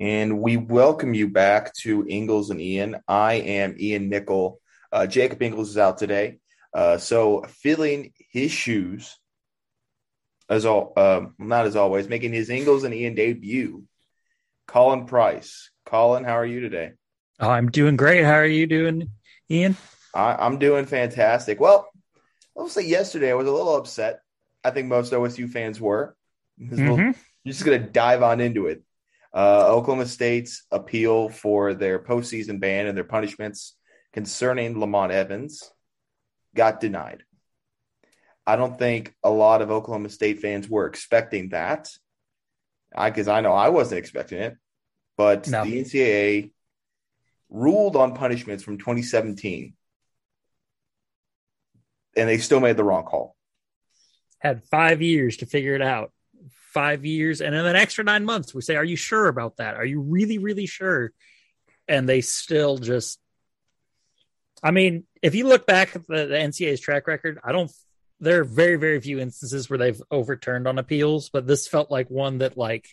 and we welcome you back to Ingles and Ian. I am Ian Nickel. Uh, Jacob Ingles is out today, uh, so filling his shoes as all uh, not as always, making his Ingles and Ian debut. Colin Price. Colin, how are you today? Oh, I'm doing great. How are you doing, Ian? I, am doing fantastic. Well, I'll say yesterday I was a little upset. I think most OSU fans were. Mm-hmm. We'll, just going to dive on into it. Uh, Oklahoma State's appeal for their postseason ban and their punishments concerning Lamont Evans got denied. I don't think a lot of Oklahoma State fans were expecting that. I because I know I wasn't expecting it, but no. the NCAA ruled on punishments from 2017, and they still made the wrong call. Had five years to figure it out five years and then an extra nine months. We say, Are you sure about that? Are you really, really sure? And they still just, I mean, if you look back at the, the NCAA's track record, I don't, there are very, very few instances where they've overturned on appeals, but this felt like one that like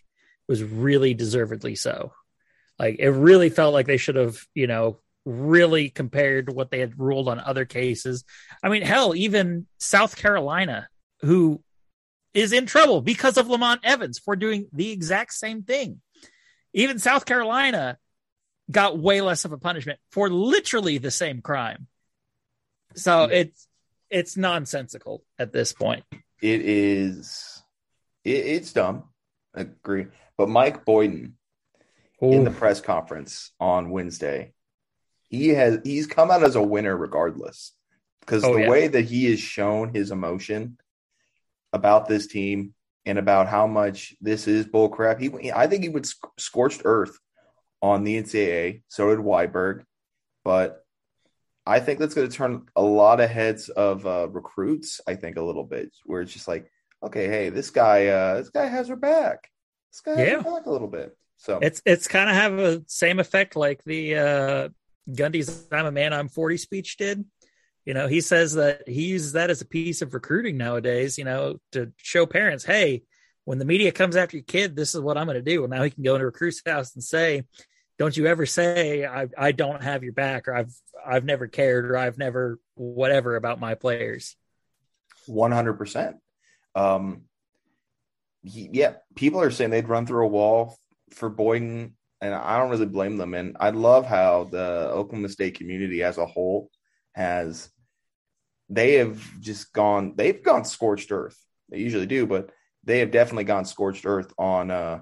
was really deservedly so. Like it really felt like they should have, you know, really compared to what they had ruled on other cases. I mean, hell, even South Carolina, who is in trouble because of Lamont Evans for doing the exact same thing. Even South Carolina got way less of a punishment for literally the same crime. So yeah. it's it's nonsensical at this point. It is it, it's dumb. I agree. But Mike Boynton Ooh. in the press conference on Wednesday, he has he's come out as a winner regardless. Because oh, the yeah. way that he has shown his emotion about this team and about how much this is bullcrap. He, I think he would sc- scorched earth on the NCAA. So did Weiberg, but I think that's going to turn a lot of heads of uh, recruits. I think a little bit where it's just like, okay, hey, this guy, uh, this guy has her back. This guy yeah. has her back a little bit. So it's it's kind of have a same effect like the uh, Gundy's "I'm a man, I'm 40" speech did. You know, he says that he uses that as a piece of recruiting nowadays, you know, to show parents, hey, when the media comes after your kid, this is what I'm going to do. And now he can go into a recruit's house and say, don't you ever say I, I don't have your back or I've I've never cared or I've never whatever about my players. One hundred percent. Um, yeah, people are saying they'd run through a wall for Boynton and I don't really blame them. And I love how the Oklahoma State community as a whole has they have just gone they've gone scorched earth. They usually do but they have definitely gone scorched earth on uh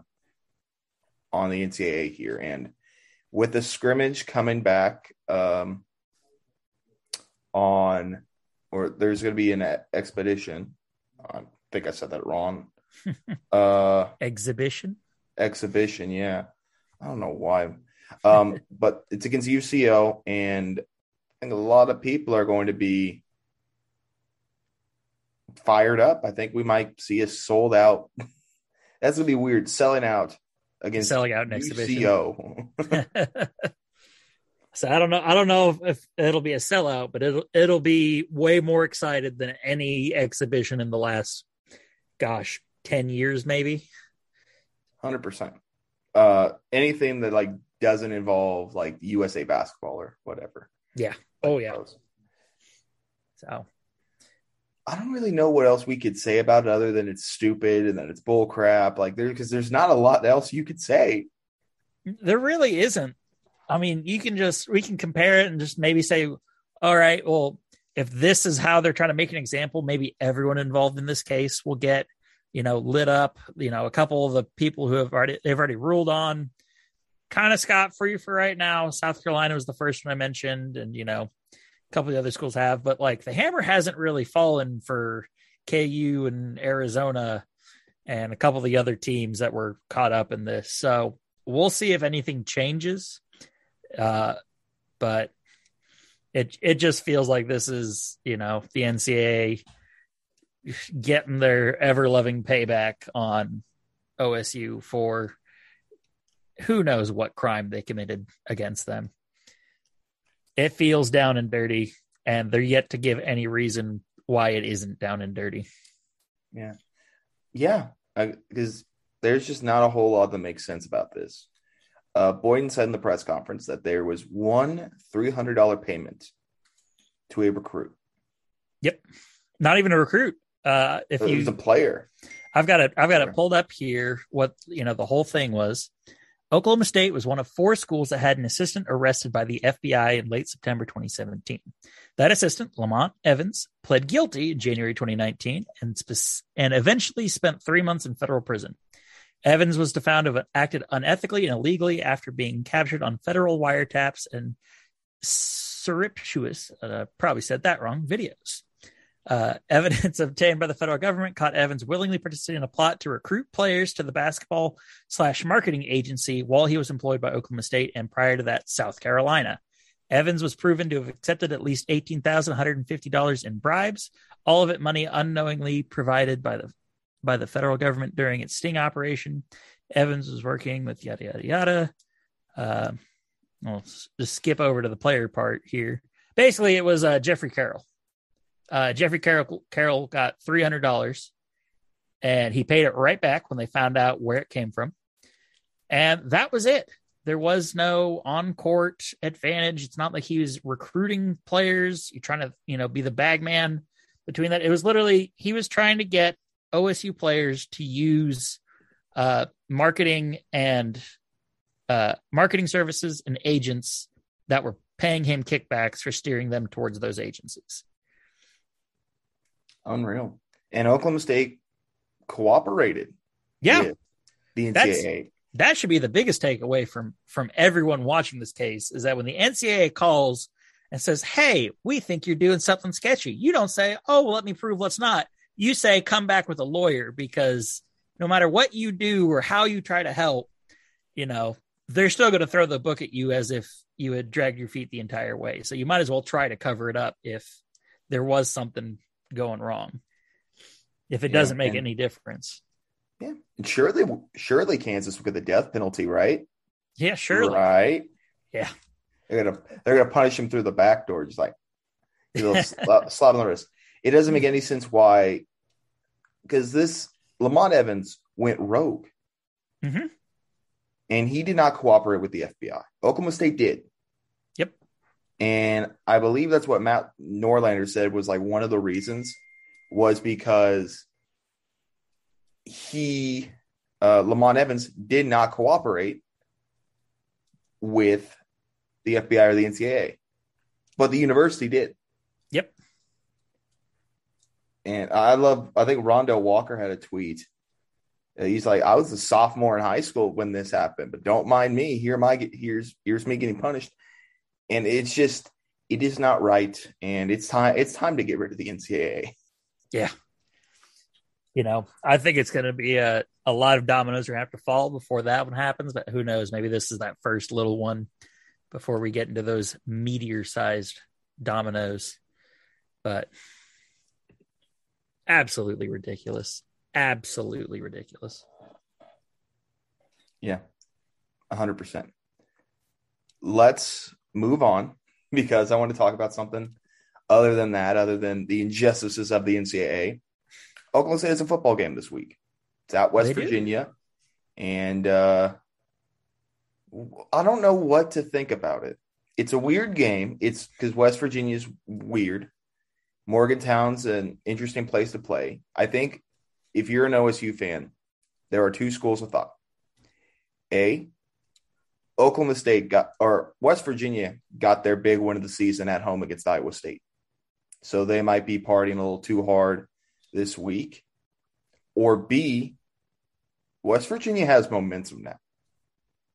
on the ncaa here. And with the scrimmage coming back um on or there's going to be an expedition. I think i said that wrong. Uh exhibition? Exhibition yeah. I don't know why. Um but it's against uco and I think a lot of people are going to be fired up. I think we might see a sold out. That's gonna be weird. Selling out against selling out an exhibition. so I don't know. I don't know if, if, it'll be a sellout, but it'll it'll be way more excited than any exhibition in the last, gosh, ten years maybe. Hundred percent. Uh, anything that like doesn't involve like USA basketball or whatever. Yeah. Oh yeah. So I don't really know what else we could say about it other than it's stupid and that it's bull crap. Like there, because there's not a lot else you could say. There really isn't. I mean, you can just we can compare it and just maybe say, all right, well, if this is how they're trying to make an example, maybe everyone involved in this case will get, you know, lit up. You know, a couple of the people who have already they've already ruled on, kind of scot free for right now. South Carolina was the first one I mentioned, and you know, couple of the other schools have, but like the hammer hasn't really fallen for KU and Arizona and a couple of the other teams that were caught up in this. So we'll see if anything changes. Uh, but it it just feels like this is you know the NCAA getting their ever loving payback on OSU for who knows what crime they committed against them it feels down and dirty, and they're yet to give any reason why it isn't down and dirty. Yeah, yeah, because there's just not a whole lot that makes sense about this. uh, Boynton said in the press conference that there was one three hundred dollar payment to a recruit. Yep, not even a recruit. Uh, if you, was a player. I've got it. I've got it pulled up here. What you know, the whole thing was. Oklahoma State was one of four schools that had an assistant arrested by the FBI in late September 2017. That assistant, Lamont Evans, pled guilty in January 2019 and, spe- and eventually spent three months in federal prison. Evans was found to have acted unethically and illegally after being captured on federal wiretaps and surreptitious, uh, probably said that wrong, videos. Uh, evidence obtained by the federal government caught Evans willingly participating in a plot to recruit players to the basketball slash marketing agency while he was employed by Oklahoma State and prior to that, South Carolina. Evans was proven to have accepted at least $18,150 in bribes, all of it money unknowingly provided by the by the federal government during its sting operation. Evans was working with yada yada yada. Uh, I'll just skip over to the player part here. Basically, it was uh, Jeffrey Carroll uh, Jeffrey Carroll, Carroll got three hundred dollars, and he paid it right back when they found out where it came from, and that was it. There was no on court advantage. It's not like he was recruiting players. You're trying to, you know, be the bag man between that. It was literally he was trying to get OSU players to use uh, marketing and uh, marketing services and agents that were paying him kickbacks for steering them towards those agencies. Unreal. And Oklahoma State cooperated. Yeah. the NCAA. That's, that should be the biggest takeaway from from everyone watching this case is that when the NCAA calls and says, "Hey, we think you're doing something sketchy," you don't say, "Oh, well, let me prove what's not." You say, "Come back with a lawyer," because no matter what you do or how you try to help, you know they're still going to throw the book at you as if you had dragged your feet the entire way. So you might as well try to cover it up if there was something going wrong if it yeah, doesn't make and, any difference. Yeah, and surely, surely Kansas will get the death penalty, right? Yeah, surely, right? Yeah, they're gonna they're gonna punish him through the back door, just like slap, slap on the wrist. It doesn't make any sense why, because this Lamont Evans went rogue, mm-hmm. and he did not cooperate with the FBI. Oklahoma State did. And I believe that's what Matt Norlander said was like one of the reasons was because he, uh, Lamont Evans, did not cooperate with the FBI or the NCAA, but the university did. Yep. And I love, I think Rondel Walker had a tweet. He's like, I was a sophomore in high school when this happened, but don't mind me. Here my here's here's me getting punished and it's just it is not right, and it's time it's time to get rid of the NCAA. Yeah, you know, I think it's going to be a a lot of dominoes are going to have to fall before that one happens, but who knows? Maybe this is that first little one before we get into those meteor sized dominoes. But absolutely ridiculous. Absolutely ridiculous. Yeah, 100%. Let's move on because I want to talk about something other than that, other than the injustices of the NCAA. Oklahoma State has a football game this week. It's at West they Virginia. Do. And uh, I don't know what to think about it. It's a weird game. It's because West Virginia is weird. Morgantown's an interesting place to play. I think if you're an OSU fan, there are two schools of thought. A, Oklahoma State got or West Virginia got their big win of the season at home against Iowa State. So they might be partying a little too hard this week. Or B, West Virginia has momentum now.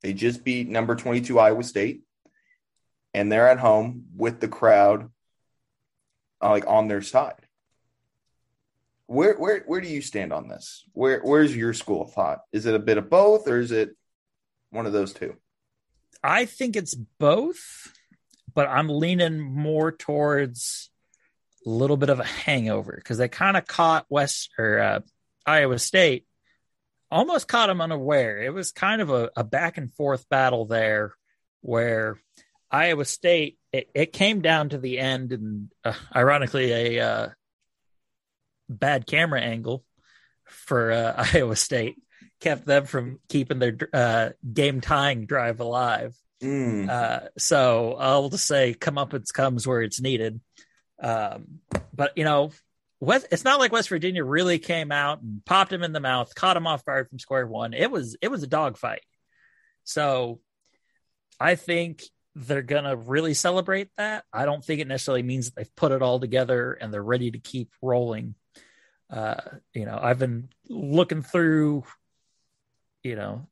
They just beat number 22 Iowa State and they're at home with the crowd uh, like on their side. Where where where do you stand on this? Where where's your school of thought? Is it a bit of both or is it one of those two? I think it's both, but I'm leaning more towards a little bit of a hangover because they kind of caught West or uh, Iowa State, almost caught them unaware. It was kind of a, a back and forth battle there where Iowa State it, it came down to the end, and uh, ironically, a uh, bad camera angle for uh, Iowa State kept them from keeping their uh, game tying drive alive. Mm. Uh, so I'll just say come up comeuppance comes where it's needed. Um, but you know, West, it's not like West Virginia really came out and popped him in the mouth, caught him off guard from square one. It was it was a dogfight. So I think they're gonna really celebrate that. I don't think it necessarily means that they've put it all together and they're ready to keep rolling. Uh, you know, I've been looking through, you know,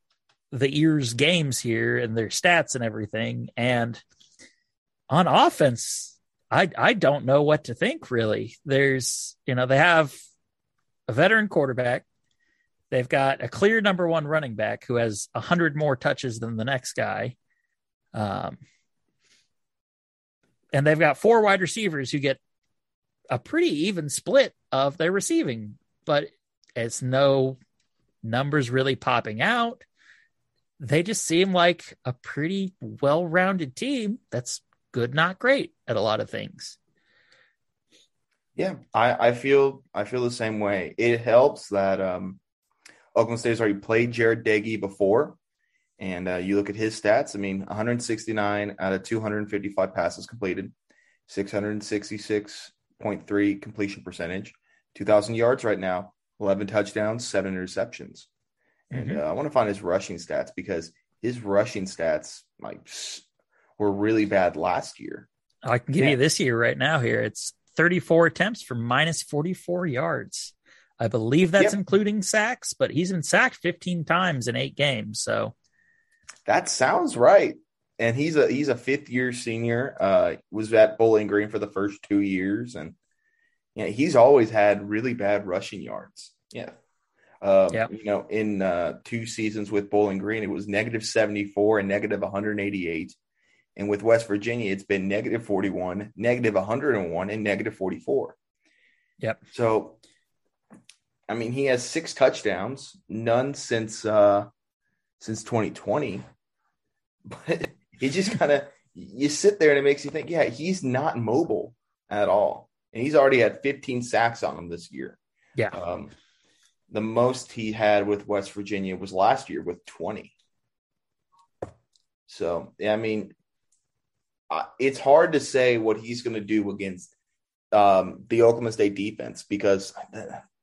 the ears games here and their stats and everything, and on offense, I I don't know what to think really. There's you know they have a veteran quarterback. They've got a clear number one running back who has a hundred more touches than the next guy. Um, and they've got four wide receivers who get a pretty even split of their receiving, but it's no numbers really popping out. They just seem like a pretty well rounded team that's good, not great at a lot of things. Yeah, I, I feel I feel the same way. It helps that um, Oklahoma State has already played Jarret Doege before, and uh, you look at his stats. I mean, 169 out of 255 passes completed, 666.3 completion percentage, 2,000 yards right now, 11 touchdowns, seven interceptions. And Mhm. uh, I want to find his rushing stats because his rushing stats like were really bad last year. I can give Yeah. you this year right now here. It's 34 attempts for minus 44 yards. I believe that's Yep. including sacks, but he's been sacked 15 times in eight games. So That sounds right. And he's a he's a fifth year senior. Uh, was at Bowling Green for the first two years, and yeah, he's always had really bad rushing yards. Yeah. Um, Yep. You know, in uh, two seasons with Bowling Green, it was negative 74 and negative 188. And with West Virginia, it's been negative 41, negative 101, and negative 44. Yep. So, I mean, he has six touchdowns, none since uh, since 2020. But he just kind of you sit there and it makes you think, yeah, he's not mobile at all, and he's already had 15 sacks on him this year. yeah, Um, the most he had with West Virginia was last year with 20. So, yeah, I mean, uh, it's hard to say what he's going to do against um, the Oklahoma State defense because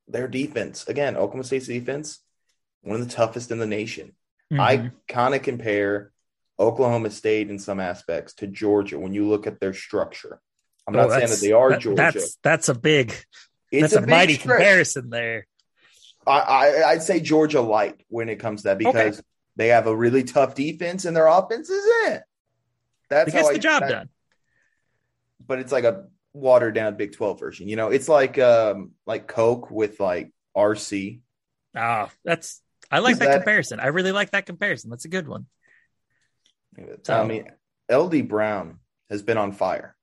their defense, again, Oklahoma State's defense, one of the toughest in the nation. Mhm. I kind of compare Oklahoma State in some aspects to Georgia when you look at their structure. I'm not Oh, saying that they are that- Georgia. That's that's a big it's that's a, big mighty stretch. comparison there. I, I I'd say Georgia light when it comes to that because they have a really tough defense and their offense is it. That's It gets how I- the job that- done. But it's like a watered down Big Twelve version. You know, it's like um like Coke with like RC. Ah, that's I like that, that- comparison. I really like that comparison. That's a good one. Tommy, LD Brown has been on fire.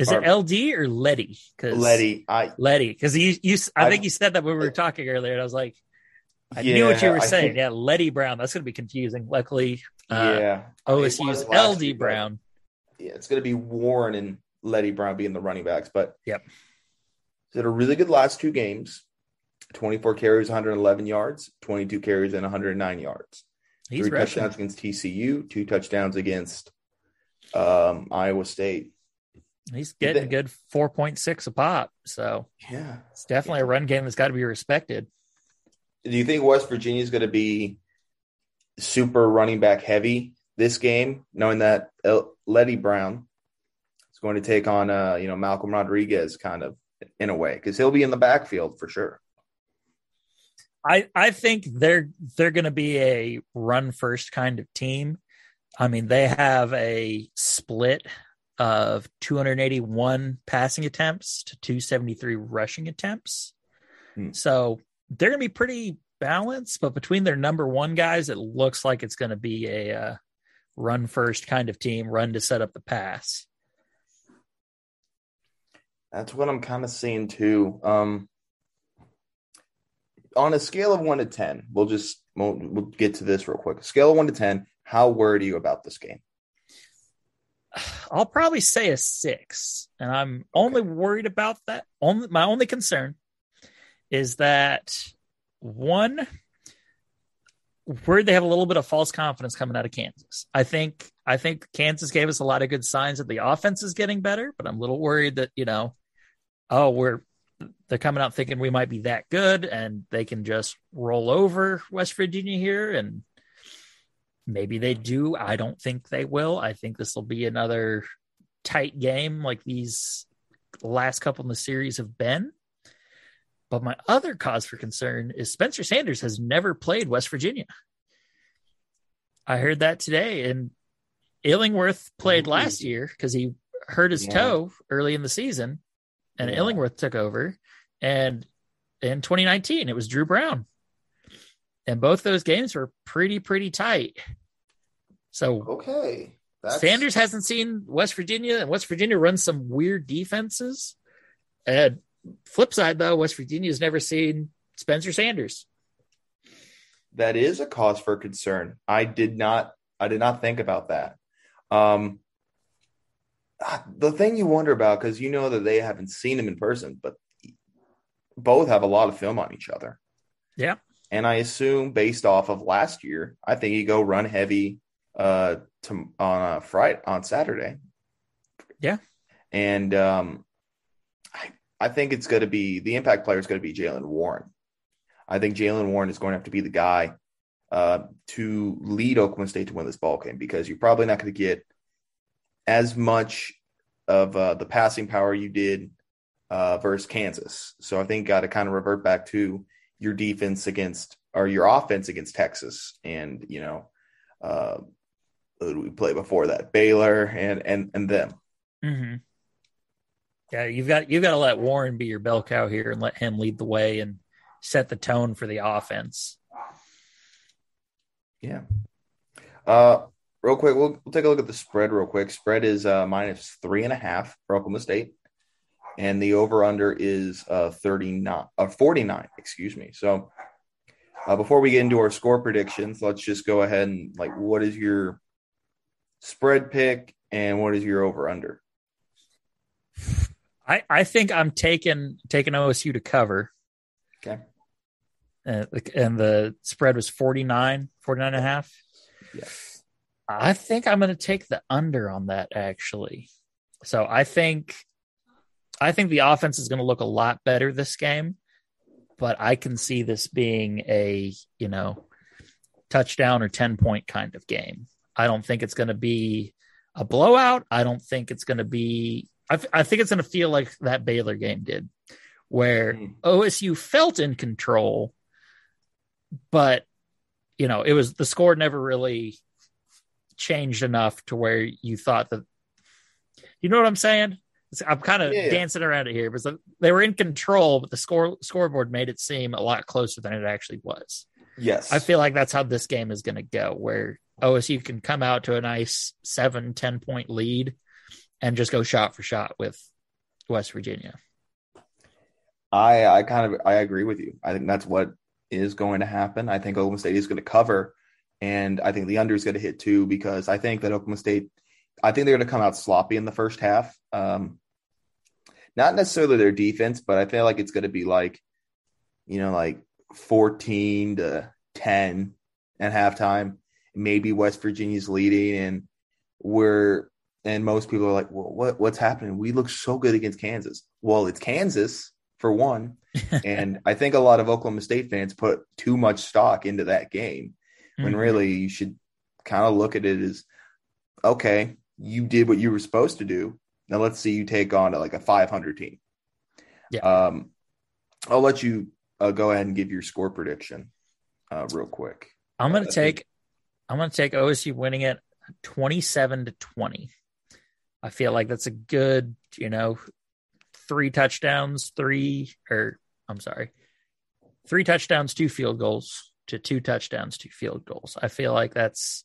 Is it LD or Leddie? Because Leddie, I Leddie, because you you I, I- think you said that when we were talking earlier, and I was like, I knew what you were saying. think- yeah, Leddie Brown. That's going to be confusing. Luckily, uh, yeah, OSU's LD year, Brown. yeah, it's going to be Warren and Leddie Brown being the running backs. But Yep. had a really good last two games 24 carries, 111 yards, 22 carries, and 109 yards. He's Three rushing. touchdowns against TCU, two touchdowns against um, Iowa State. He's getting a good four point six a pop. So Yeah. it's definitely a run game that's got to be respected. Do you think West Virginia is going to be super running back heavy this game, knowing that El- Leddie Brown is going to take on, uh, you know, Malcolm Rodriguez kind of in a way because he'll be in the backfield for sure. I I think they're they're going to be a run first kind of team. I mean, they have a split of 281 passing attempts to 273 rushing attempts. Hmm. So they're going to be pretty balanced, but between their number one guys, it looks like it's going to be a uh, run first kind of team, run to set up the pass. That's what I'm kind of seeing too. Um, on a scale of one to ten, we'll just we'll, we'll get to this real quick. Scale of one to ten, how worried are you about this game? I'll probably say a six, and I'm only worried about that. Only my only concern is that one, worried they have a little bit of false confidence coming out of Kansas. I think I think Kansas gave us a lot of good signs that the offense is getting better, but I'm a little worried that you know, oh, we're they're coming out thinking we might be that good and they can just roll over West Virginia here and maybe they do. I don't think they will. I think this will be another tight game like these last couple in the series have been. But my other cause for concern is Spencer Sanders has never played West Virginia. I heard that today, and Illingworth played last year because he hurt his yeah. toe early in the season, and yeah. Illingworth took over. And in 2019, it was Dru Brown, and both those games were pretty pretty tight. So okay, That's... Sanders hasn't seen West Virginia, and West Virginia runs some weird defenses. And flip side, though, West Virginia's never seen Spencer Sanders. That is a cause for concern. I did not. I did not think about that. Um, the thing you wonder about because you know that they haven't seen him in person, but both have a lot of film on each other. Yeah. And I assume based off of last year, I think you go run heavy uh to on a Friday on Saturday. Yeah. And um I think it's going to be the impact player is going to be Jaylen Warren. I think Jaylen Warren is going to have to be the guy uh, to lead Oklahoma State to win this ball game because you're probably not going to get as much of uh, the passing power you did uh, versus Kansas. So I think got to kind of revert back to your defense against or your offense against Texas, and you know, uh, we play before that Baylor and and and them. Mm-hmm. Yeah, you've got you've got to let Warren be your bell cow here and let him lead the way and set the tone for the offense. Yeah. Uh, real quick, we'll, we'll take a look at the spread real quick. Spread is uh, minus three and a half for Oklahoma State, and the over under is uh, 39, uh, 49, excuse me. So uh, before we get into our score predictions, let's just go ahead and like, what is your spread pick and what is your over under? I, I think I'm taking taking OSU to cover. Okay. And, and the spread was 49, 49 and a half. Yes. I think I'm going to take the under on that actually. So I think I think the offense is going to look a lot better this game, but I can see this being a, you know, touchdown or 10 point kind of game. I don't think it's going to be a blowout. I don't think it's going to be I, I think it's going to feel like that Baylor game did, where mm. OSU felt in control, but you know it was the score never really changed enough to where you thought that. You know what I'm saying? I'm kind of yeah. dancing around it here, but they were in control, but the score scoreboard made it seem a lot closer than it actually was. Yes. I feel like that's how this game is going to go, where OSU can come out to a nice seven, 10 point lead and just go shot for shot with West Virginia. I I kind of I agree with you. I think that's what is going to happen. I think Oklahoma State is going to cover, and I think the under is going to hit too because I think that Oklahoma State, I think they're going to come out sloppy in the first half. Um, not necessarily their defense, but I feel like it's going to be like, you know, like fourteen to ten at halftime. Maybe West Virginia's leading, and we're and most people are like, "Well, what what's happening? We look so good against Kansas." Well, it's Kansas for one, and I think a lot of Oklahoma State fans put too much stock into that game when mm-hmm. really you should kind of look at it as, okay, you did what you were supposed to do. Now let's see you take on like a 500 team. Yeah. Um, I'll let you uh, go ahead and give your score prediction uh, real quick. I'm going to uh, take I'm going to take OSU winning it 27 to 20. I feel like that's a good, you know, three touchdowns, three, or I'm sorry, three touchdowns, two field goals to two touchdowns, two field goals. I feel like that's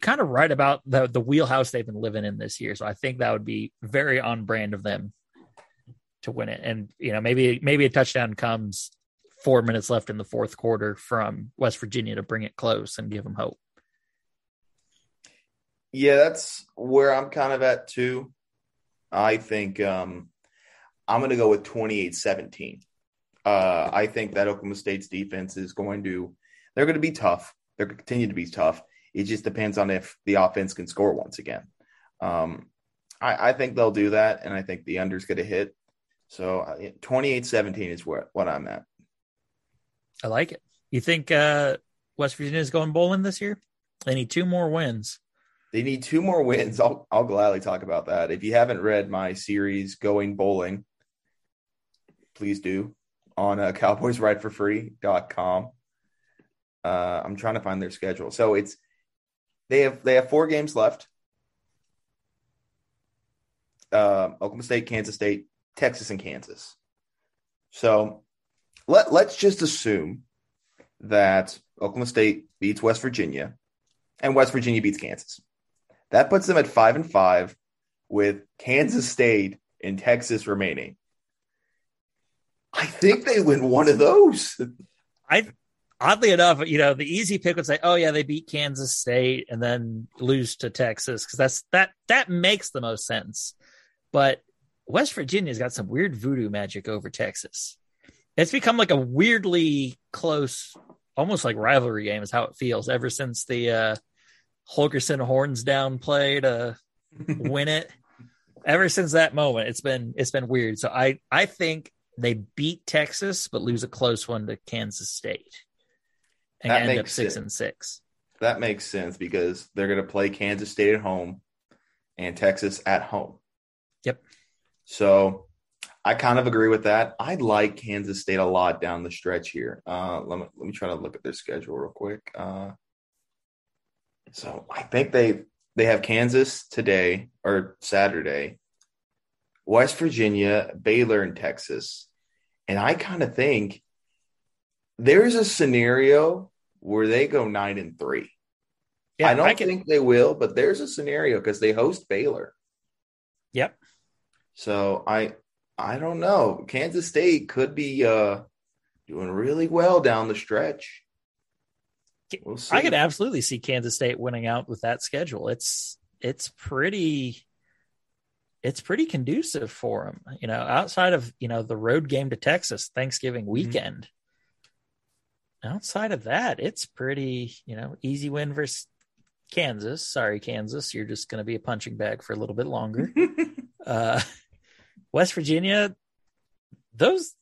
kind of right about the the wheelhouse they've been living in this year. So I think that would be very on brand of them to win it. And you know, maybe maybe a touchdown comes four minutes left in the fourth quarter from West Virginia to bring it close and give them hope. Yeah, that's where I'm kind of at too. I think um, I'm going to go with 28 17. Uh, I think that Oklahoma State's defense is going to they're going to be tough. They're going to continue to be tough. It just depends on if the offense can score once again. Um, I, I, think they'll do that, and I think the under's going to hit. So 28-17 is what, what I'm at. I like it. You think uh, West Virginia is going bowling this year? They need two more wins. They need two more wins. I'll I'll gladly talk about that. If you haven't read my series Going Bowling, please do on uh, cowboysrideforfree.com. Uh, I'm trying to find their schedule. So it's they have they have four games left. Uh, Oklahoma State, Kansas State, Texas, and Kansas. So let let's just assume that Oklahoma State beats West Virginia and West Virginia beats Kansas. That puts them at five and five with Kansas State and Texas remaining. I think they win one of those. I oddly enough, you know, the easy pick would say, "Oh yeah, they beat Kansas State and then lose to Texas" because that's that that makes the most sense. But West Virginia's got some weird voodoo magic over Texas. It's become like a weirdly close, almost like rivalry game is how it feels ever since the uh Holgorsen horns down play to win it. Ever since that moment, it's been it's been weird. So I I think they beat Texas but lose a close one to Kansas State and that end up six sense. and six. That makes sense because they're going to play Kansas State at home and Texas at home. Yep. So I kind of agree with that. I like Kansas State a lot down the stretch here. Uh, let me let me try to look at their schedule real quick. Uh, so I think they they have Kansas today or Saturday, West Virginia, Baylor, and Texas. And I kind of think there's a scenario where they go nine and three. Yeah, I don't I can... think they will, but there's a scenario because they host Baylor. Yep. So I I don't know. Kansas State could be uh doing really well down the stretch. We'll I could absolutely see Kansas State winning out with that schedule. It's it's pretty it's pretty conducive for them. You know, outside of you know the road game to Texas Thanksgiving mm-hmm. weekend. Outside of that, it's pretty you know easy win versus Kansas. Sorry, Kansas, you're just going to be a punching bag for a little bit longer. uh, West Virginia, those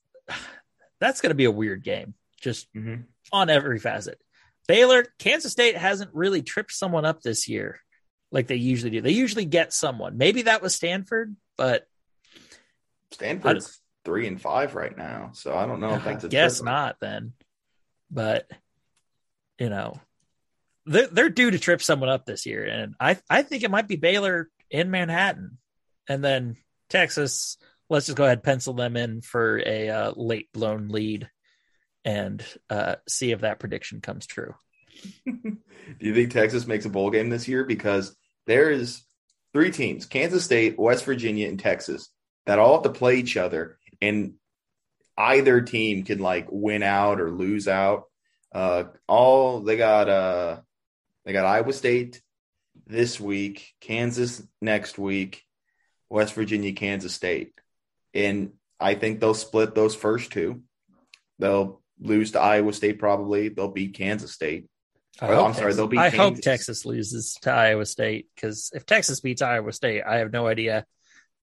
that's going to be a weird game, just mm-hmm. on every facet. Baylor, Kansas State hasn't really tripped someone up this year like they usually do. They usually get someone. Maybe that was Stanford, but Stanford's three and five right now, so I don't know if that's guess not then. But you know, they're they're due to trip someone up this year, and I I think it might be Baylor in Manhattan, and then Texas. Let's just go ahead pencil them in for a uh, late blown lead, and uh, see if that prediction comes true. Do you think Texas makes a bowl game this year? Because there is three teams Kansas State, West Virginia, and Texas that all have to play each other. And either team can like win out or lose out. Uh, all they got, uh, they got Iowa State this week, Kansas next week, West Virginia, Kansas State. And I think they'll split those first two. They'll lose to Iowa State probably. They'll beat Kansas State. I oh, I'm sorry, they'll be. I Kansas. hope Texas loses to Iowa State because if Texas beats Iowa State, I have no idea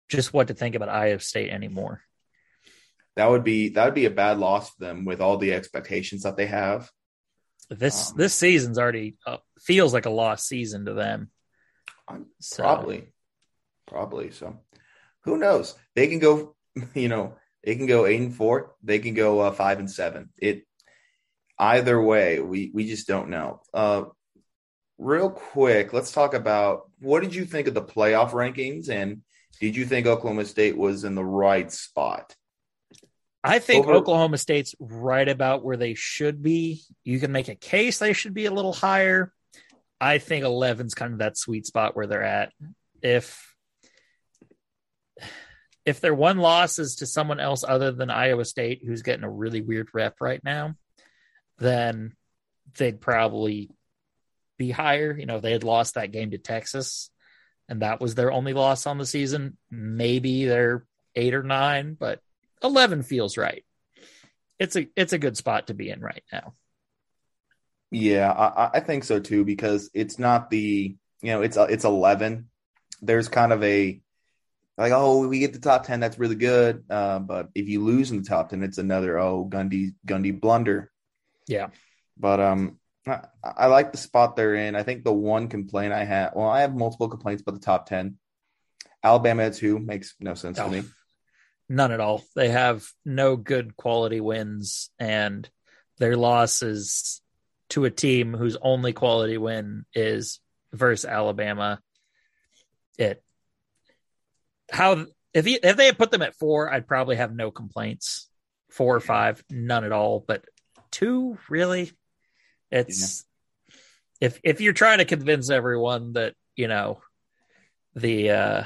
just what to think about Iowa State anymore. That would be that would be a bad loss for them with all the expectations that they have. This um, this season's already uh, feels like a lost season to them. So. Probably, probably. So, who knows? They can go. You know, they can go eight and four. They can go uh, five and seven. It either way, we we just don't know. Uh, real quick, let's talk about what did you think of the playoff rankings, and did you think Oklahoma State was in the right spot? I think Over- Oklahoma State's right about where they should be. You can make a case they should be a little higher. I think 11's kind of that sweet spot where they're at. If if their one loss is to someone else other than Iowa State, who's getting a really weird rep right now, then they'd probably be higher. You know, if they had lost that game to Texas and that was their only loss on the season, maybe they're eight or nine, but 11 feels right. It's a it's a good spot to be in right now. Yeah, I, I think so too because it's not the you know it's it's eleven. There's kind of a like oh we get the top ten that's really good, uh, but if you lose in the top ten, it's another oh Gundy Gundy blunder. Yeah, but um, I, I like the spot they're in. I think the one complaint I have, well, I have multiple complaints about the top ten. Alabama at two makes no sense oh, to me. None at all. They have no good quality wins, and their loss is to a team whose only quality win is versus Alabama. It how if he, if they had put them at four, I'd probably have no complaints. Four or five, none at all. But two, really, it's yeah. if if you're trying to convince everyone that you know the uh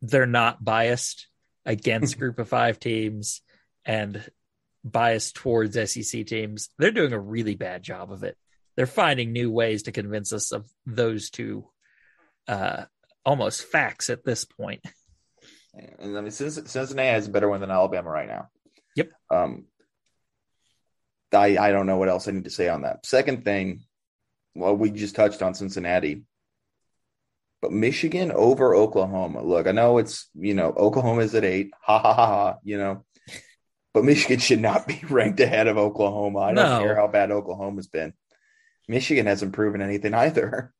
they're not biased against group of five teams and biased towards SEC teams, they're doing a really bad job of it. They're finding new ways to convince us of those two uh, almost facts at this point. And I mean, Cincinnati has a better one than Alabama right now. Yep. Um, I I don't know what else I need to say on that. Second thing, well, we just touched on Cincinnati, but Michigan over Oklahoma. Look, I know it's you know Oklahoma is at eight. Ha ha ha ha. You know, but Michigan should not be ranked ahead of Oklahoma. I don't no. care how bad Oklahoma's been. Michigan hasn't proven anything either.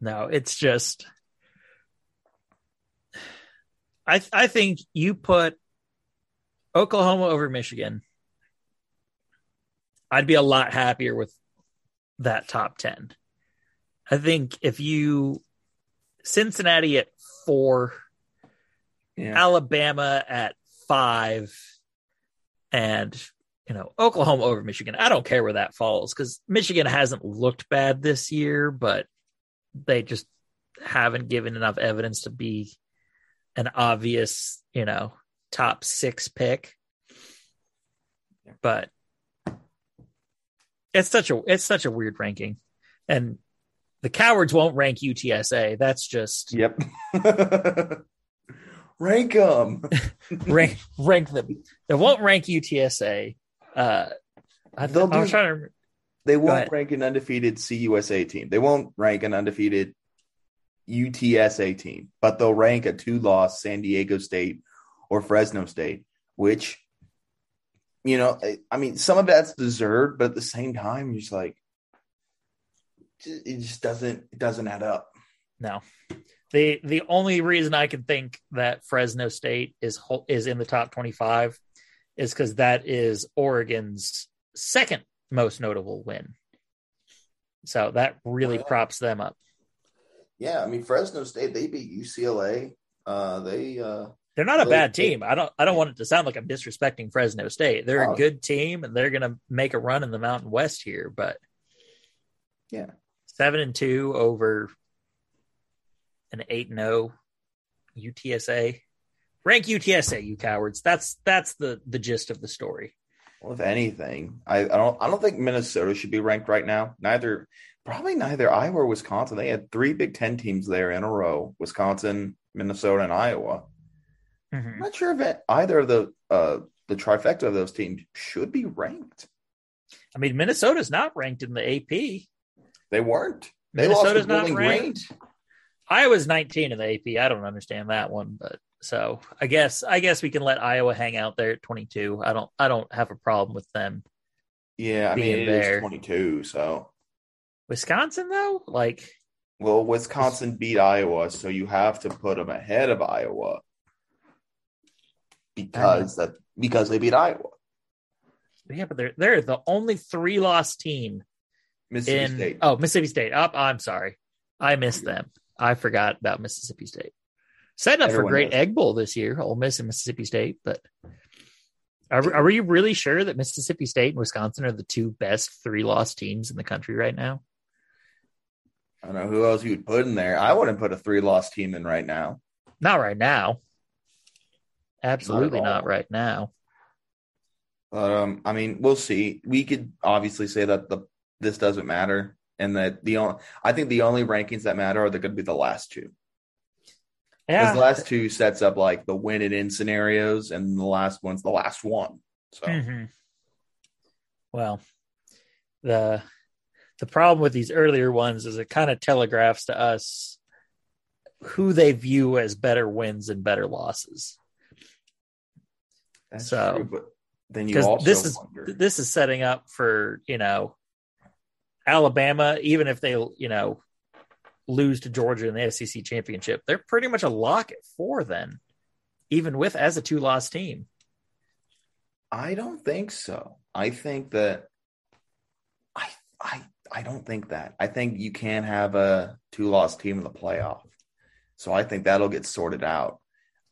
No, it's just I I think you put Oklahoma over Michigan. I'd be a lot happier with that top 10. I think if you Cincinnati at 4, yeah. Alabama at five and you know Oklahoma over Michigan. I don't care where that falls because Michigan hasn't looked bad this year, but they just haven't given enough evidence to be an obvious, you know, top six pick. But it's such a it's such a weird ranking, and the cowards won't rank UTSA. That's just yep. rank them. rank rank them. They won't rank UTSA. Uh, I, th- I was trying to. They won't rank an undefeated CUSA team. They won't rank an undefeated UTSA team, but they'll rank a two-loss San Diego State or Fresno State, which, you know, I mean, some of that's deserved, but at the same time, you're just like, it just doesn't it doesn't add up. No, the the only reason I can think that Fresno State is is in the top 25 is because that is Oregon's second most notable win. So that really props them up. Yeah, I mean Fresno State they beat UCLA. Uh, they uh, they're not a bad team. I don't I don't want it to sound like I'm disrespecting Fresno State. They're a good team and they're going to make a run in the Mountain West here, but yeah. 7 and 2 over an 8 and 0 UTSA. Rank UTSA, you cowards. That's that's the the gist of the story. Well, if anything, I, I don't I don't think Minnesota should be ranked right now. Neither probably neither Iowa or Wisconsin. They had three Big Ten teams there in a row: Wisconsin, Minnesota, and Iowa. Mm-hmm. I'm not sure if it, either of the uh, the trifecta of those teams should be ranked. I mean, Minnesota's not ranked in the AP. They weren't. They Minnesota's not ranked. Iowa's 19 in the AP. I don't understand that one, but so I guess I guess we can let Iowa hang out there at 22. I don't I don't have a problem with them. Yeah, I mean it there. is 22, so Wisconsin though, like well, Wisconsin beat Iowa, so you have to put them ahead of Iowa because that because they beat Iowa. Yeah, but they're they're the only three loss team. Mississippi in, State. Oh, Mississippi State. Up, oh, I'm sorry, I missed them. I forgot about Mississippi State. Setting up Everyone for great does. Egg Bowl this year, Ole Miss and Mississippi State. But are, are we really sure that Mississippi State and Wisconsin are the two best three loss teams in the country right now? I don't know who else you would put in there. I wouldn't put a three loss team in right now. Not right now. Absolutely not, not right now. But um, I mean, we'll see. We could obviously say that the this doesn't matter and that the only I think the only rankings that matter are going to be the last two. Yeah, the last two sets up like the win and in scenarios, and the last one's the last one. So, mm-hmm. well, the the problem with these earlier ones is it kind of telegraphs to us who they view as better wins and better losses. That's So- true, but then you also this is wonder. this is setting up for you know Alabama, even if they you know lose to Georgia in the SEC championship, they're pretty much a lock at four then, even with as a two loss team. I don't think so. I think that I I I don't think that. I think you can have a two loss team in the playoff. So I think that'll get sorted out.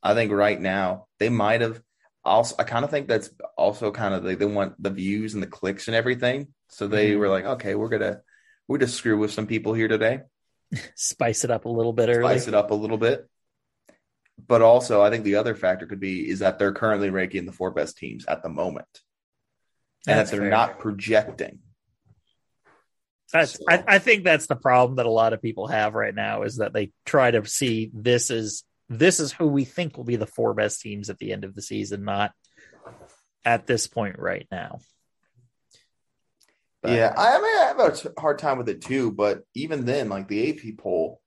I think right now they might have also I kind of think that's also kind of they, they want the views and the clicks and everything. So they Mhm. were like, okay, we're gonna we're just screw with some people here today. Spice it up a little bit early. spice it up a little bit. But also, I think the other factor could be is that they're currently ranking the four best teams at the moment, and That's that they're fair. not projecting. That's So- I, I think that's the problem that a lot of people have right now is that they try to see this is this is who we think will be the four best teams at the end of the season, not at this point right now. But- yeah, I, I mean, I have a hard time with it too. But even then, like the AP poll,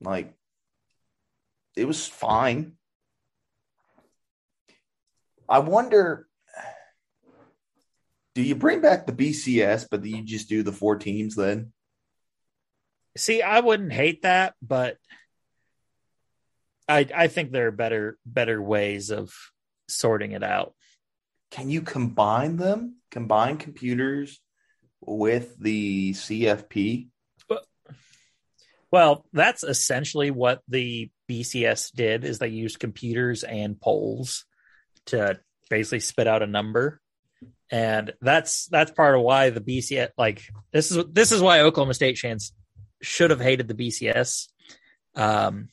like it was fine. I wonder, do you bring back the BCS, but you just do the four teams then? See, I wouldn't hate that, but I I think there are better better ways of sorting it out. can you combine them combine computers with the cfp Well, that's essentially what the BCS did is they used computers and polls to basically spit out a number. And that's that's part of why the BCS like this is this is why Oklahoma State fans should have hated the BCS. Um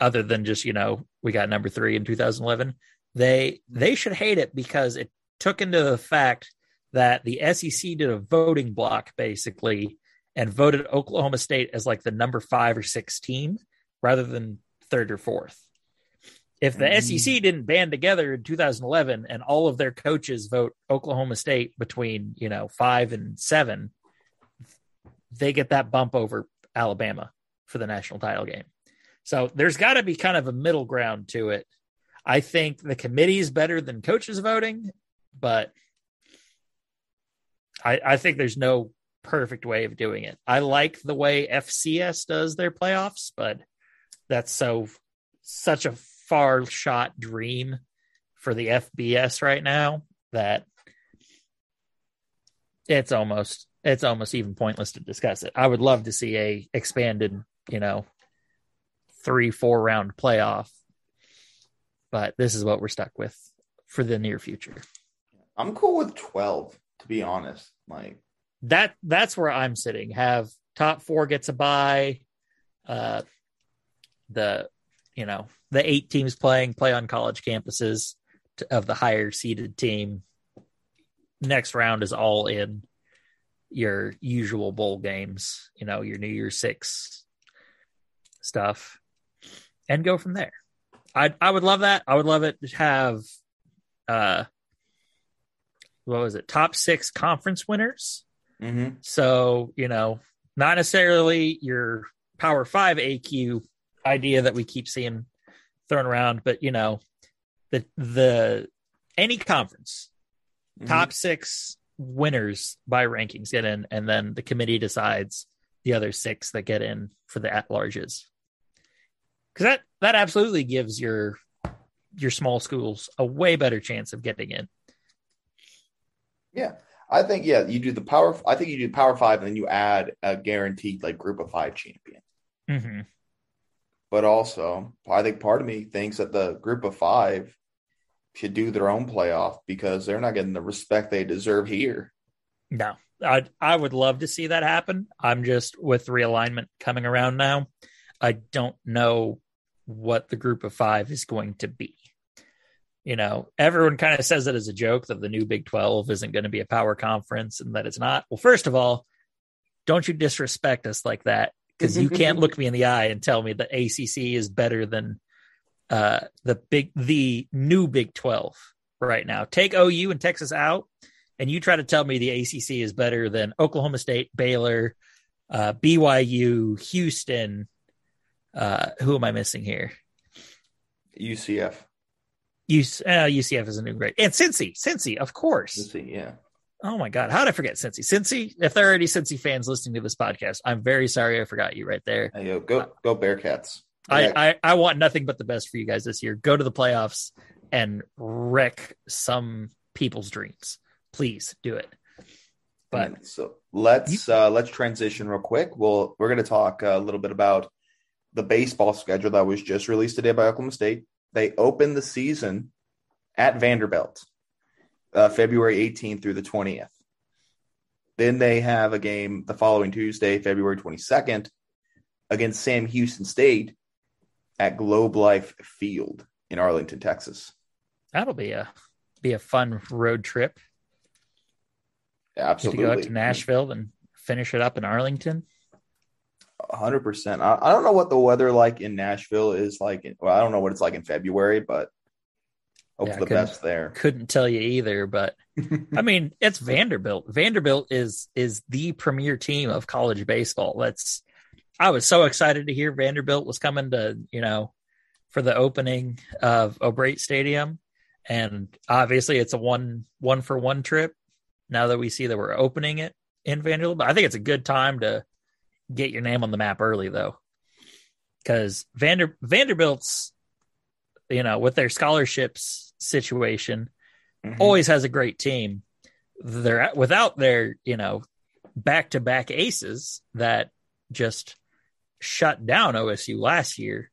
other than just, you know, we got number 3 in 2011. They they should hate it because it took into the fact that the SEC did a voting block basically and voted Oklahoma State as like the number five or six team rather than third or fourth. If the Mm. SEC didn't band together in 2011 and all of their coaches vote Oklahoma State between, you know, five and seven, they get that bump over Alabama for the national title game. So there's got to be kind of a middle ground to it. I think the committee is better than coaches voting, but I, I think there's no perfect way of doing it. I like the way FCS does their playoffs, but that's so such a far shot dream for the FBS right now that it's almost it's almost even pointless to discuss it. I would love to see a expanded, you know, three, four round playoff. But this is what we're stuck with for the near future. i'm cool with 12 to be honest like that that's where I'm sitting. Have top four gets a bye. Uh, the you know the eight teams playing play on college campuses to, of the higher seeded team. Next round is all in your usual bowl games. You know your New Year's Six stuff, and go from there. I I would love that. I would love it to have. Uh, what was it? Top six conference winners. mm-hmm. So, you know, not necessarily your power five AQ idea that we keep seeing thrown around, but you know, the the any conference, Mm-hmm. top six winners by rankings get in, and then the committee decides the other six that get in for the at larges. Because that that absolutely gives your your small schools a way better chance of getting in. yeah i think yeah you do the power i think you do power five and then you add a guaranteed like group of five champion Mm-hmm. but also i think part of me thinks that the group of five should do their own playoff because they're not getting the respect they deserve here No, I I would love to see that happen. I'm just with realignment coming around now. I don't know what the group of five is going to be. You know, everyone kind of says it as a joke that the new Big 12 isn't going to be a power conference and that it's not. Well, first of all, don't you disrespect us like that because you can't look me in the eye and tell me the ACC is better than uh, the big the new Big 12 right now. Take OU and Texas out and you try to tell me the ACC is better than Oklahoma State, Baylor, uh, BYU, Houston. Uh, who am I missing here? UCF. UC, uh, UCF is a new grade. And Cincy, Cincy, of course. Cincy, yeah. Oh my God. How did I forget Cincy? Cincy, if there are any Cincy fans listening to this podcast, I'm very sorry I forgot you right there. Hey, yo, go, go Bearcats. I, I, I want nothing but the best for you guys this year. Go to the playoffs and wreck some people's dreams. Please do it. But so let's you, uh, let's transition real quick. We'll we're going to talk a little bit about the baseball schedule that was just released today by Oklahoma State. They open the season at Vanderbilt, uh, February 18th through the 20th. Then they have a game the following Tuesday, February 22nd, against Sam Houston State at Globe Life Field in Arlington, Texas. That'll be a be a fun road trip. Absolutely. Get to go out to Nashville and finish it up in Arlington. Hundred percent. I, I don't know what the weather like in Nashville is like. In, well, I don't know what it's like in February, but hope yeah, for the best there. Couldn't tell you either, but I mean, it's Vanderbilt. Vanderbilt is is the premier team of college baseball. That's I was so excited to hear Vanderbilt was coming to, you know, for the opening of O'Brate Stadium. And obviously it's a one one for one trip now that we see that we're opening it in Vanderbilt. But I think it's a good time to get your name on the map early though. Because Vander Vanderbilt's, you know, with their scholarships situation, mm-hmm. always has a great team. They're without their, you know, back to back aces that just shut down OSU last year,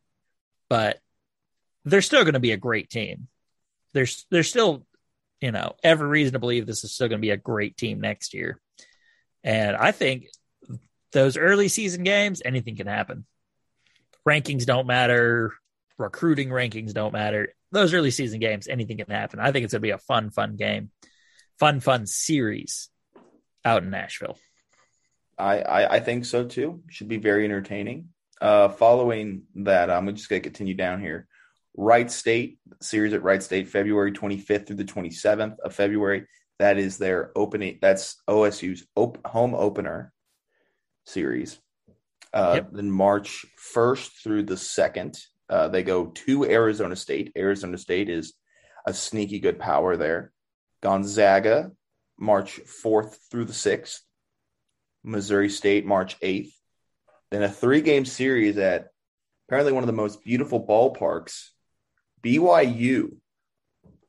but they're still going to be a great team. There's there's still, you know, every reason to believe this is still going to be a great team next year. And I think those early season games, anything can happen. Rankings don't matter, recruiting rankings don't matter. Those early season games, anything can happen. I think it's going to be a fun, fun game, fun, fun series out in Nashville. I, I, I think so too. Should be very entertaining. Uh, following that, I'm just going to continue down here. Wright State series at Wright State, February 25th through the 27th of February. That is their opening. That's OSU's op- home opener series. Uh, yep. Then March 1st through the 2nd, uh, they go to Arizona State. Arizona State is a sneaky good power there. Gonzaga, March 4th through the 6th. Missouri State March 8th. Then a three game series at apparently one of the most beautiful ballparks, BYU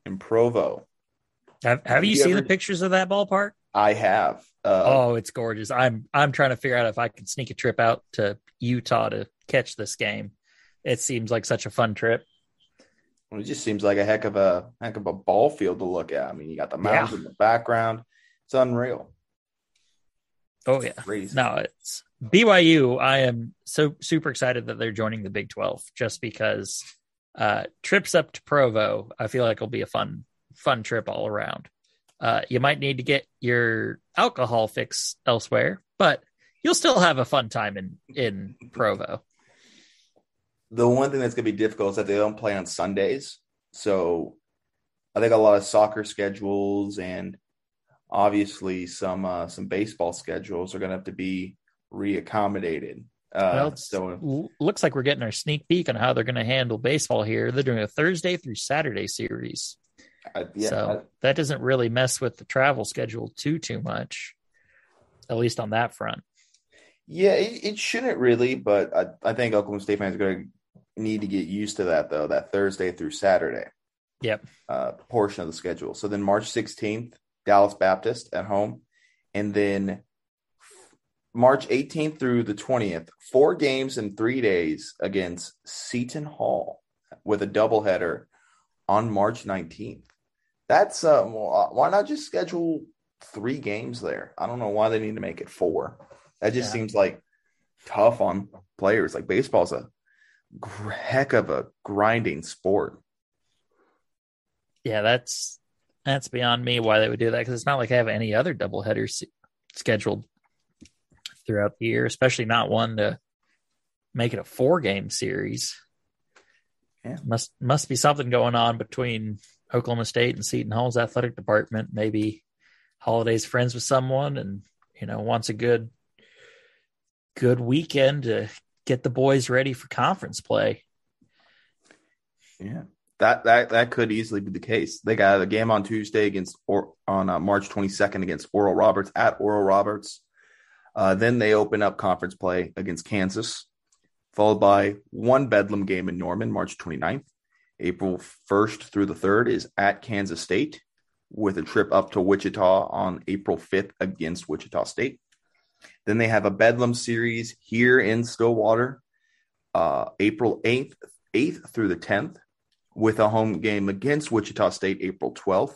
in Provo. Have Have, have you, you, seen ever... the pictures of that ballpark? I have. Uh, oh, it's gorgeous. I'm I'm trying to figure out if I can sneak a trip out to Utah to catch this game. It seems like such a fun trip. It just seems like a heck of a heck of a ball field to look at. I mean, you got the mountains yeah. in the background. It's unreal. Oh yeah. Crazy. No, it's BYU. I am so super excited that they're joining the Big 12 just because uh, trips up to Provo, I feel like will be a fun fun trip all around. Uh, you might need to get your alcohol fix elsewhere, but you'll still have a fun time in in Provo. The one thing that's going to be difficult is that they don't play on Sundays, so I think a lot of soccer schedules and obviously some uh, some baseball schedules are going to have to be reaccommodated. Uh, well, so looks like we're getting our sneak peek on how they're going to handle baseball here. They're doing a Thursday through Saturday series, uh, yeah, so I, that doesn't really mess with the travel schedule too too much, at least on that front. Yeah, it, it shouldn't really, but I, I think Oklahoma State fans are going to need to get used to that though. That Thursday through Saturday, yep, uh, portion of the schedule. So then March sixteenth, Dallas Baptist at home. And then March 18th through the 20th, four games in three days against Seton Hall with a doubleheader on March 19th. That's uh, why not just schedule three games there? I don't know why they need to make it four. That just yeah. seems like tough on players. Like baseball's a heck of a grinding sport. Yeah, that's that's beyond me why they would do that because it's not like I have any other double headers scheduled throughout the year, especially not one to make it a four game series. Yeah. Must must be something going on between Oklahoma State and Seton Hall's athletic department. Maybe Holliday's friends with someone and you know wants a good good weekend to get the boys ready for conference play. Yeah. That that that could easily be the case. They got a game on Tuesday against or on uh, March 22nd against Oral Roberts at Oral Roberts. Uh, then they open up conference play against Kansas, followed by one Bedlam game in Norman, March 29th. April 1st through the 3rd is at Kansas State, with a trip up to Wichita on April 5th against Wichita State. Then they have a Bedlam series here in Stillwater, uh, April 8th, 8th through the 10th, with a home game against Wichita State April 12th.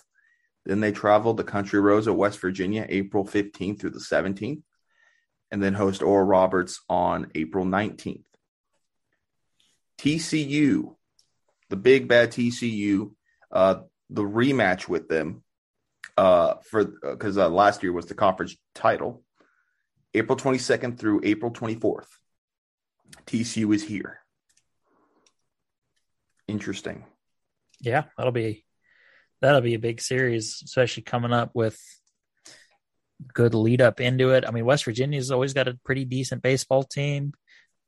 Then they travel to Country Roads at West Virginia April 15th through the 17th, and then host Oral Roberts on April 19th. TCU, the big bad TCU, uh, the rematch with them uh, for because uh, last year was the conference title. April 22nd through April 24th. TCU is here. Interesting. Yeah, that'll be that'll be a big series, especially coming up with good lead up into it. I mean, West Virginia's always got a pretty decent baseball team.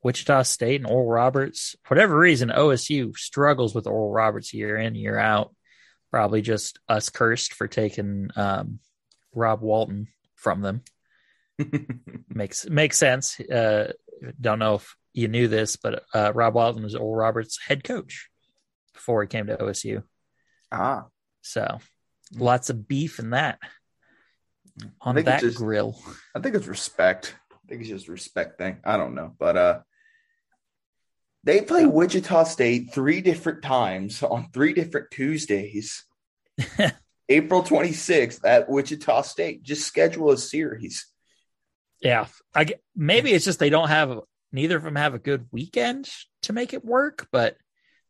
Wichita State and Oral Roberts, for whatever reason, OSU struggles with Oral Roberts year in, year out. Probably just us cursed for taking um, Rob Walton from them. makes makes sense. Uh, don't know if you knew this, but uh, Rob Walton was Oral Roberts' head coach before he came to OSU. Ah, so lots of beef in that on that just, grill. I think it's respect. I think it's just respect thing. I don't know, but uh, they play Wichita State three different times on three different Tuesdays. April 26th at Wichita State. Just schedule a series. Yeah, I get, maybe it's just they don't have neither of them have a good weekend to make it work, but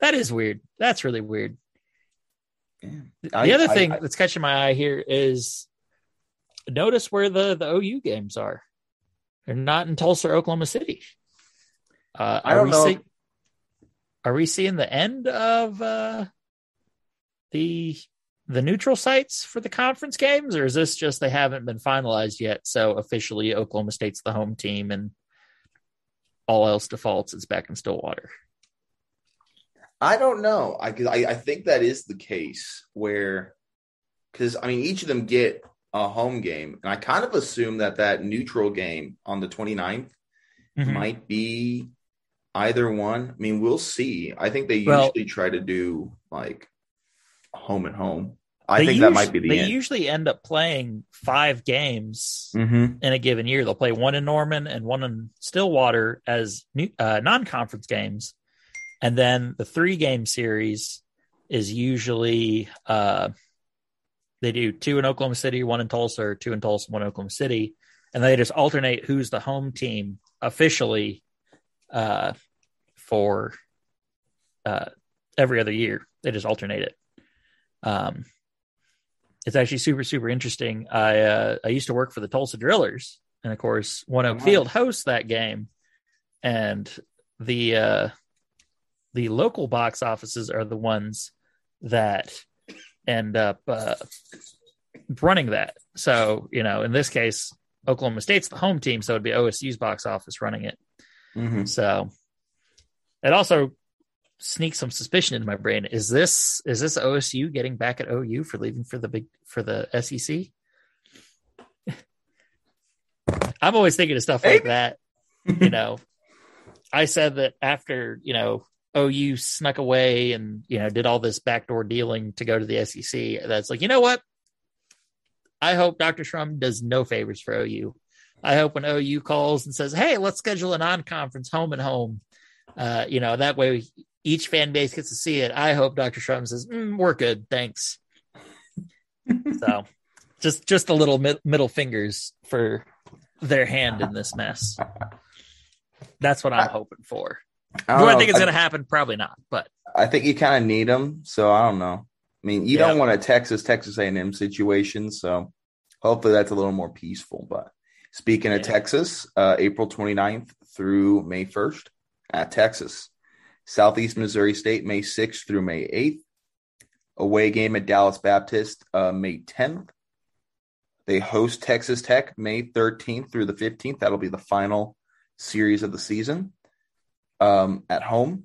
that is weird. That's really weird. Yeah. The I, other thing I, I, that's catching my eye here is notice where the the OU games are. They're not in Tulsa, Oklahoma City. Uh, I don't know. Are we seeing the end of uh, the the neutral sites for the conference games, or is this just they haven't been finalized yet? So officially, Oklahoma State's the home team, and all else defaults. It's back in Stillwater. I don't know. I I, I think that is the case where, because I mean, each of them get a home game, and I kind of assume that that neutral game on the 29th mm-hmm. might be either one. I mean, we'll see. I think they usually try to do like home and home. I think that might be the they end. usually end up playing five games mm-hmm. in a given year. They'll play one in Norman and one in Stillwater as new, uh, non-conference games, and then the three-game series is usually uh, they do two in Oklahoma City, one in Tulsa, or two in Tulsa, one in Oklahoma City, and they just alternate who's the home team officially uh, for uh, every other year. They just alternate it. Um, it's actually super super interesting. I uh, I used to work for the Tulsa Drillers, and of course, ONEOK Field hosts that game, and the uh, the local box offices are the ones that end up uh, running that. So you know, in this case, Oklahoma State's the home team, so it'd be OSU's box office running it. Mm-hmm. So it also sneak some suspicion into my brain. Is this is this OSU getting back at OU for leaving for the big for the SEC? I'm always thinking of stuff like that. You know, I said that after you know OU snuck away and you know did all this backdoor dealing to go to the SEC. That's like you know what. I hope Dr. Shrum does no favors for OU. I hope when OU calls and says, "Hey, let's schedule a non-conference home and home," uh, you know that way each fan base gets to see it. I hope Dr. Shrum says, mm, "We're good, thanks." so, just just a little mid- middle fingers for their hand in this mess. That's what I'm hoping for. I Do I think it's going to happen? Probably not, but I think you kind of need them. So I don't know. I mean, you yeah. don't want a Texas Texas A&M situation, so hopefully that's a little more peaceful. But speaking yeah. of Texas, uh, April 29th through May 1st at Texas. Southeast Missouri State, May 6th through May 8th. Away game at Dallas Baptist, uh, May 10th. They host Texas Tech May 13th through the 15th. That'll be the final series of the season um, at home.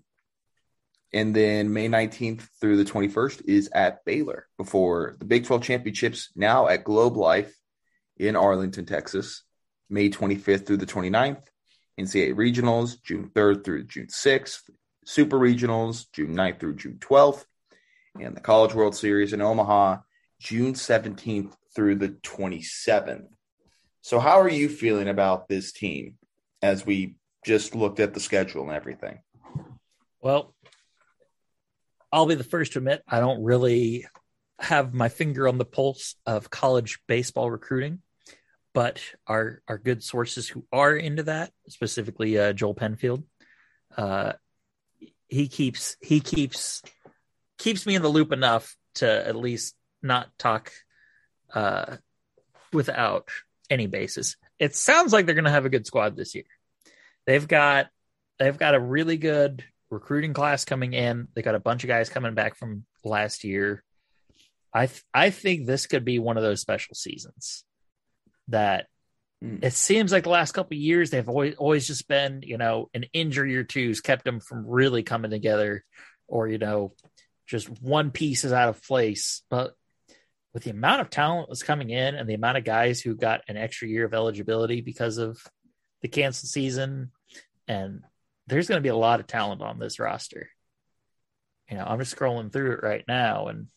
And then May 19th through the 21st is at Baylor before the Big 12 championships now at Globe Life in Arlington, Texas, May 25th through the 29th. NCAA regionals, June 3rd through June 6th. Super regionals, June 9th through June 12th. And the College World Series in Omaha, June 17th through the 27th. So, how are you feeling about this team as we just looked at the schedule and everything? Well, I'll be the first to admit I don't really have my finger on the pulse of college baseball recruiting, but our our good sources who are into that, specifically uh, Joel Penfield, uh, he keeps he keeps keeps me in the loop enough to at least not talk uh, without any basis. It sounds like they're going to have a good squad this year. They've got they've got a really good recruiting class coming in. They got a bunch of guys coming back from last year. I th- I think this could be one of those special seasons that mm. it seems like the last couple years they've always always just been you know an injury or two's kept them from really coming together, or you know just one piece is out of place. But with the amount of talent that's coming in and the amount of guys who got an extra year of eligibility because of the canceled season, and there's going to be a lot of talent on this roster. You know, I'm just scrolling through it right now, and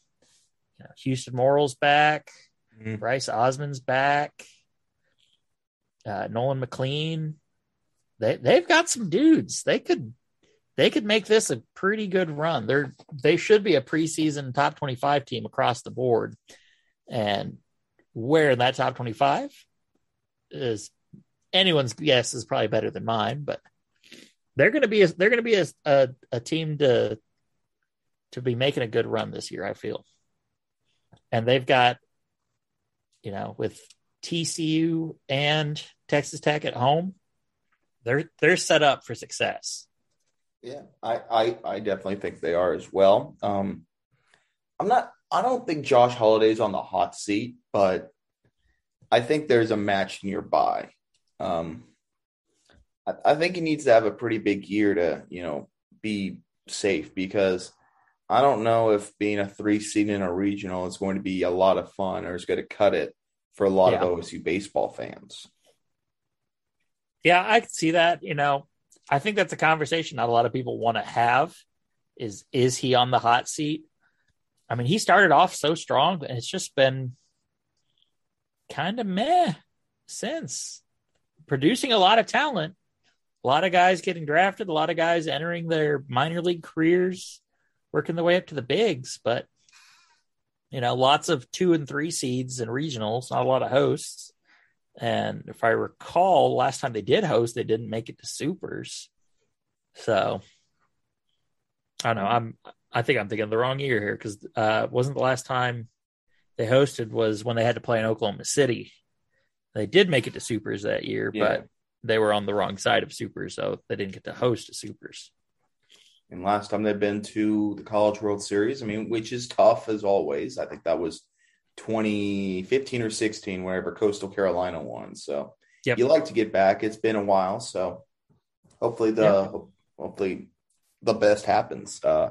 you know, Hueston Morrill's back, mm-hmm. Bryce Osmond's back, uh, Nolan McLean. They they've got some dudes. They could they could make this a pretty good run. They're they should be a preseason top 25 team across the board. And where in that top 25 is anyone's guess is probably better than mine, but they're going to be a, they're going to be a, a, a team to to be making a good run this year. I feel, and they've got, you know, with TCU and Texas Tech at home, they're they're set up for success. Yeah, I I, I definitely think they are as well. Um, I'm not I don't think Josh Holliday's on the hot seat, but I think there's a match nearby. Um, I, I think he needs to have a pretty big year to, you know, be safe because I don't know if being a three seed in a regional is going to be a lot of fun or is going to cut it for a lot yeah. of OSU baseball fans. Yeah, I can see that. You know, I think that's a conversation not a lot of people want to have. Is is he on the hot seat? I mean, he started off so strong, but it's just been kind of meh since producing a lot of talent. A lot of guys getting drafted, a lot of guys entering their minor league careers, working their way up to the bigs, but you know, lots of two and three seeds and regionals, not a lot of hosts. And if I recall, last time they did host, they didn't make it to supers. So I don't know. I'm I think I'm thinking of the wrong year here because uh, wasn't the last time they hosted was when they had to play in Oklahoma City. They did make it to Supers that year, yeah. but they were on the wrong side of Supers, so they didn't get to host a Supers. And last time they've been to the College World Series, I mean, which is tough as always. I think that was 2015 or 16, wherever Coastal Carolina won. So yep. you like to get back. It's been a while, so hopefully the yep. hopefully the best happens. Uh,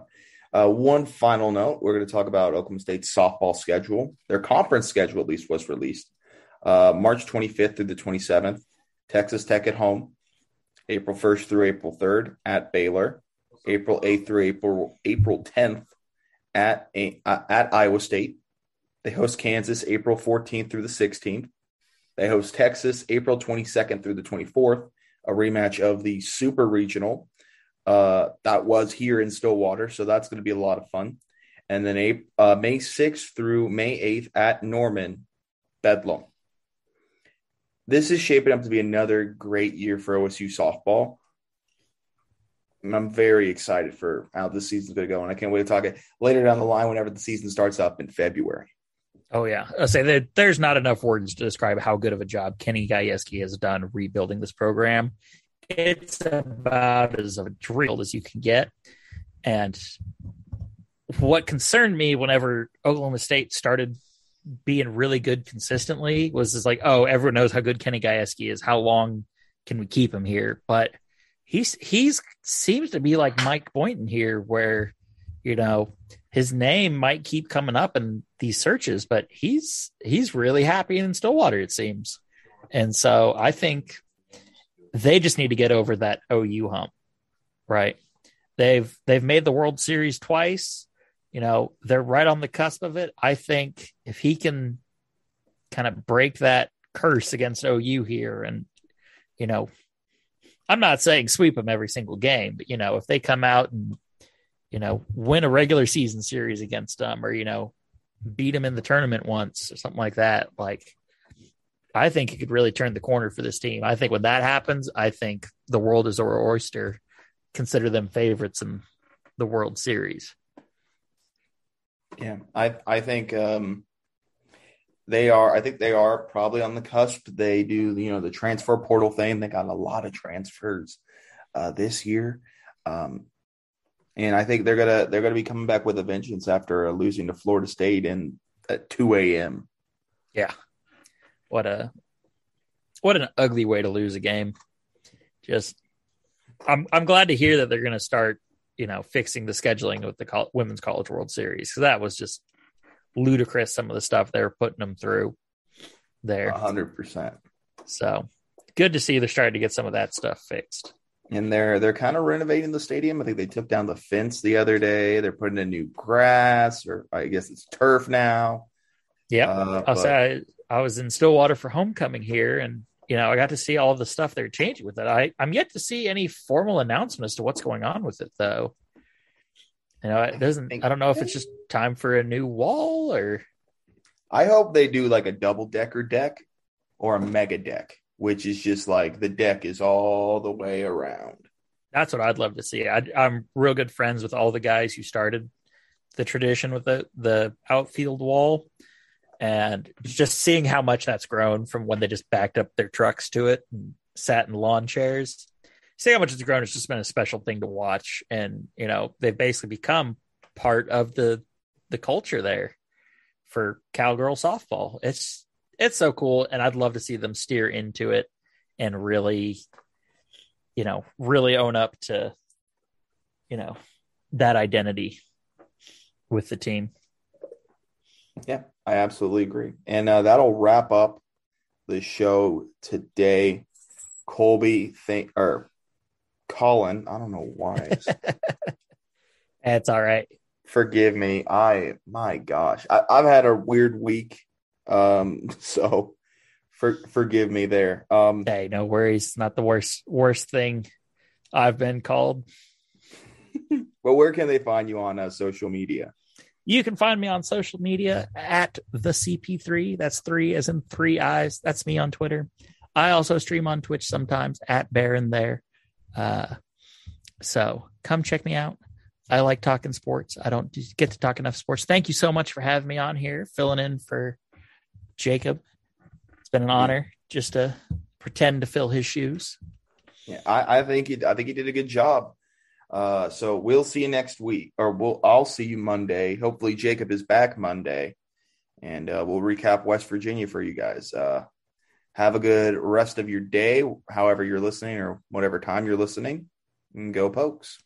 uh, one final note: we're going to talk about Oklahoma State's softball schedule. Their conference schedule, at least, was released uh, March 25th through the 27th. Texas Tech at home, April 1st through April 3rd at Baylor, April 8th through April April 10th at uh, at Iowa State. They host Kansas April 14th through the 16th. They host Texas April 22nd through the 24th, a rematch of the Super Regional uh, that was here in Stillwater. So that's going to be a lot of fun. And then uh, May 6th through May 8th at Norman, Bedlam. This is shaping up to be another great year for OSU softball. And I'm very excited for how this season's going to go. And I can't wait to talk it later down the line whenever the season starts up in February. Oh yeah, I say that there's not enough words to describe how good of a job Kenny Gajewski has done rebuilding this program it's about as drilled as you can get. And what concerned me whenever Oklahoma State started being really good consistently was just like, oh, everyone knows how good Kenny Gajewski is. How long can we keep him here? But he's he's seems to be like Mike Boynton here, where you know his name might keep coming up in these searches, but he's he's really happy in Stillwater, it seems. And so I think they just need to get over that OU hump, right? They've they've made the World Series twice. You know, they're right on the cusp of it. I think if he can kind of break that curse against OU here and you know, I'm not saying sweep them every single game, but you know, if they come out and you know, win a regular season series against them or you know, beat them in the tournament once or something like that, like I think it could really turn the corner for this team. I think when that happens, I think the world is our oyster. Consider them favorites in the World Series. Yeah, I I think um, they are. I think they are probably on the cusp. They do, you know, the transfer portal thing. They got a lot of transfers uh, this year, um, and I think they're gonna they're gonna be coming back with a vengeance after losing to Florida State in at two a.m. Yeah, what a what an ugly way to lose a game. Just I'm I'm glad to hear that they're to start, you know, fixing the scheduling with the women's college world series because that was just ludicrous some of the stuff they're putting them through there. 100%. So, good to see they're starting to get some of that stuff fixed. And they're they're kind of renovating the stadium. I think they took down the fence the other day. They're putting in new grass, or I guess it's turf now. Yeah, uh, I'll but... say I was in Stillwater for homecoming here, and you know I got to see all the stuff they're changing with it. I I'm yet to see any formal announcement as to what's going on with it, though. You know, it doesn't. I don't know if it's just time for a new wall or. I hope they do like a double decker deck or a mega deck, which is just like the deck is all the way around. That's what I'd love to see. I, I'm real good friends with all the guys who started the tradition with the the outfield wall and just seeing how much that's grown from when they just backed up their trucks to it and sat in lawn chairs. See how much it's grown. It's just been a special thing to watch, and you know they've basically become part of the the culture there for cowgirl softball. It's it's so cool, and I'd love to see them steer into it and really, you know, really own up to, you know, that identity with the team. Yeah, I absolutely agree. And uh, that'll wrap up the show today. Colby, think or Colin, I don't know why. That's all right. Forgive me. I my gosh, I, have had a weird week. Um, so for, forgive me there. Um, hey, no worries. Not the worst worst thing I've been called. but where can they find you on uh, social media? You can find me on social media at the CP3. That's three as in three eyes. That's me on Twitter. I also stream on Twitch sometimes at Baron there. Uh, so come check me out. I like talking sports. I don't get to talk enough sports. Thank you so much for having me on here, filling in for Jacob. It's been an honor just to pretend to fill his shoes. Yeah, I, I think he, I think he did a good job. Uh, so we'll see you next week, or we'll I'll see you Monday. Hopefully Jacob is back Monday, and uh, we'll recap West Virginia for you guys. Uh, have a good rest of your day, however you're listening, or whatever time you're listening. And go Pokes.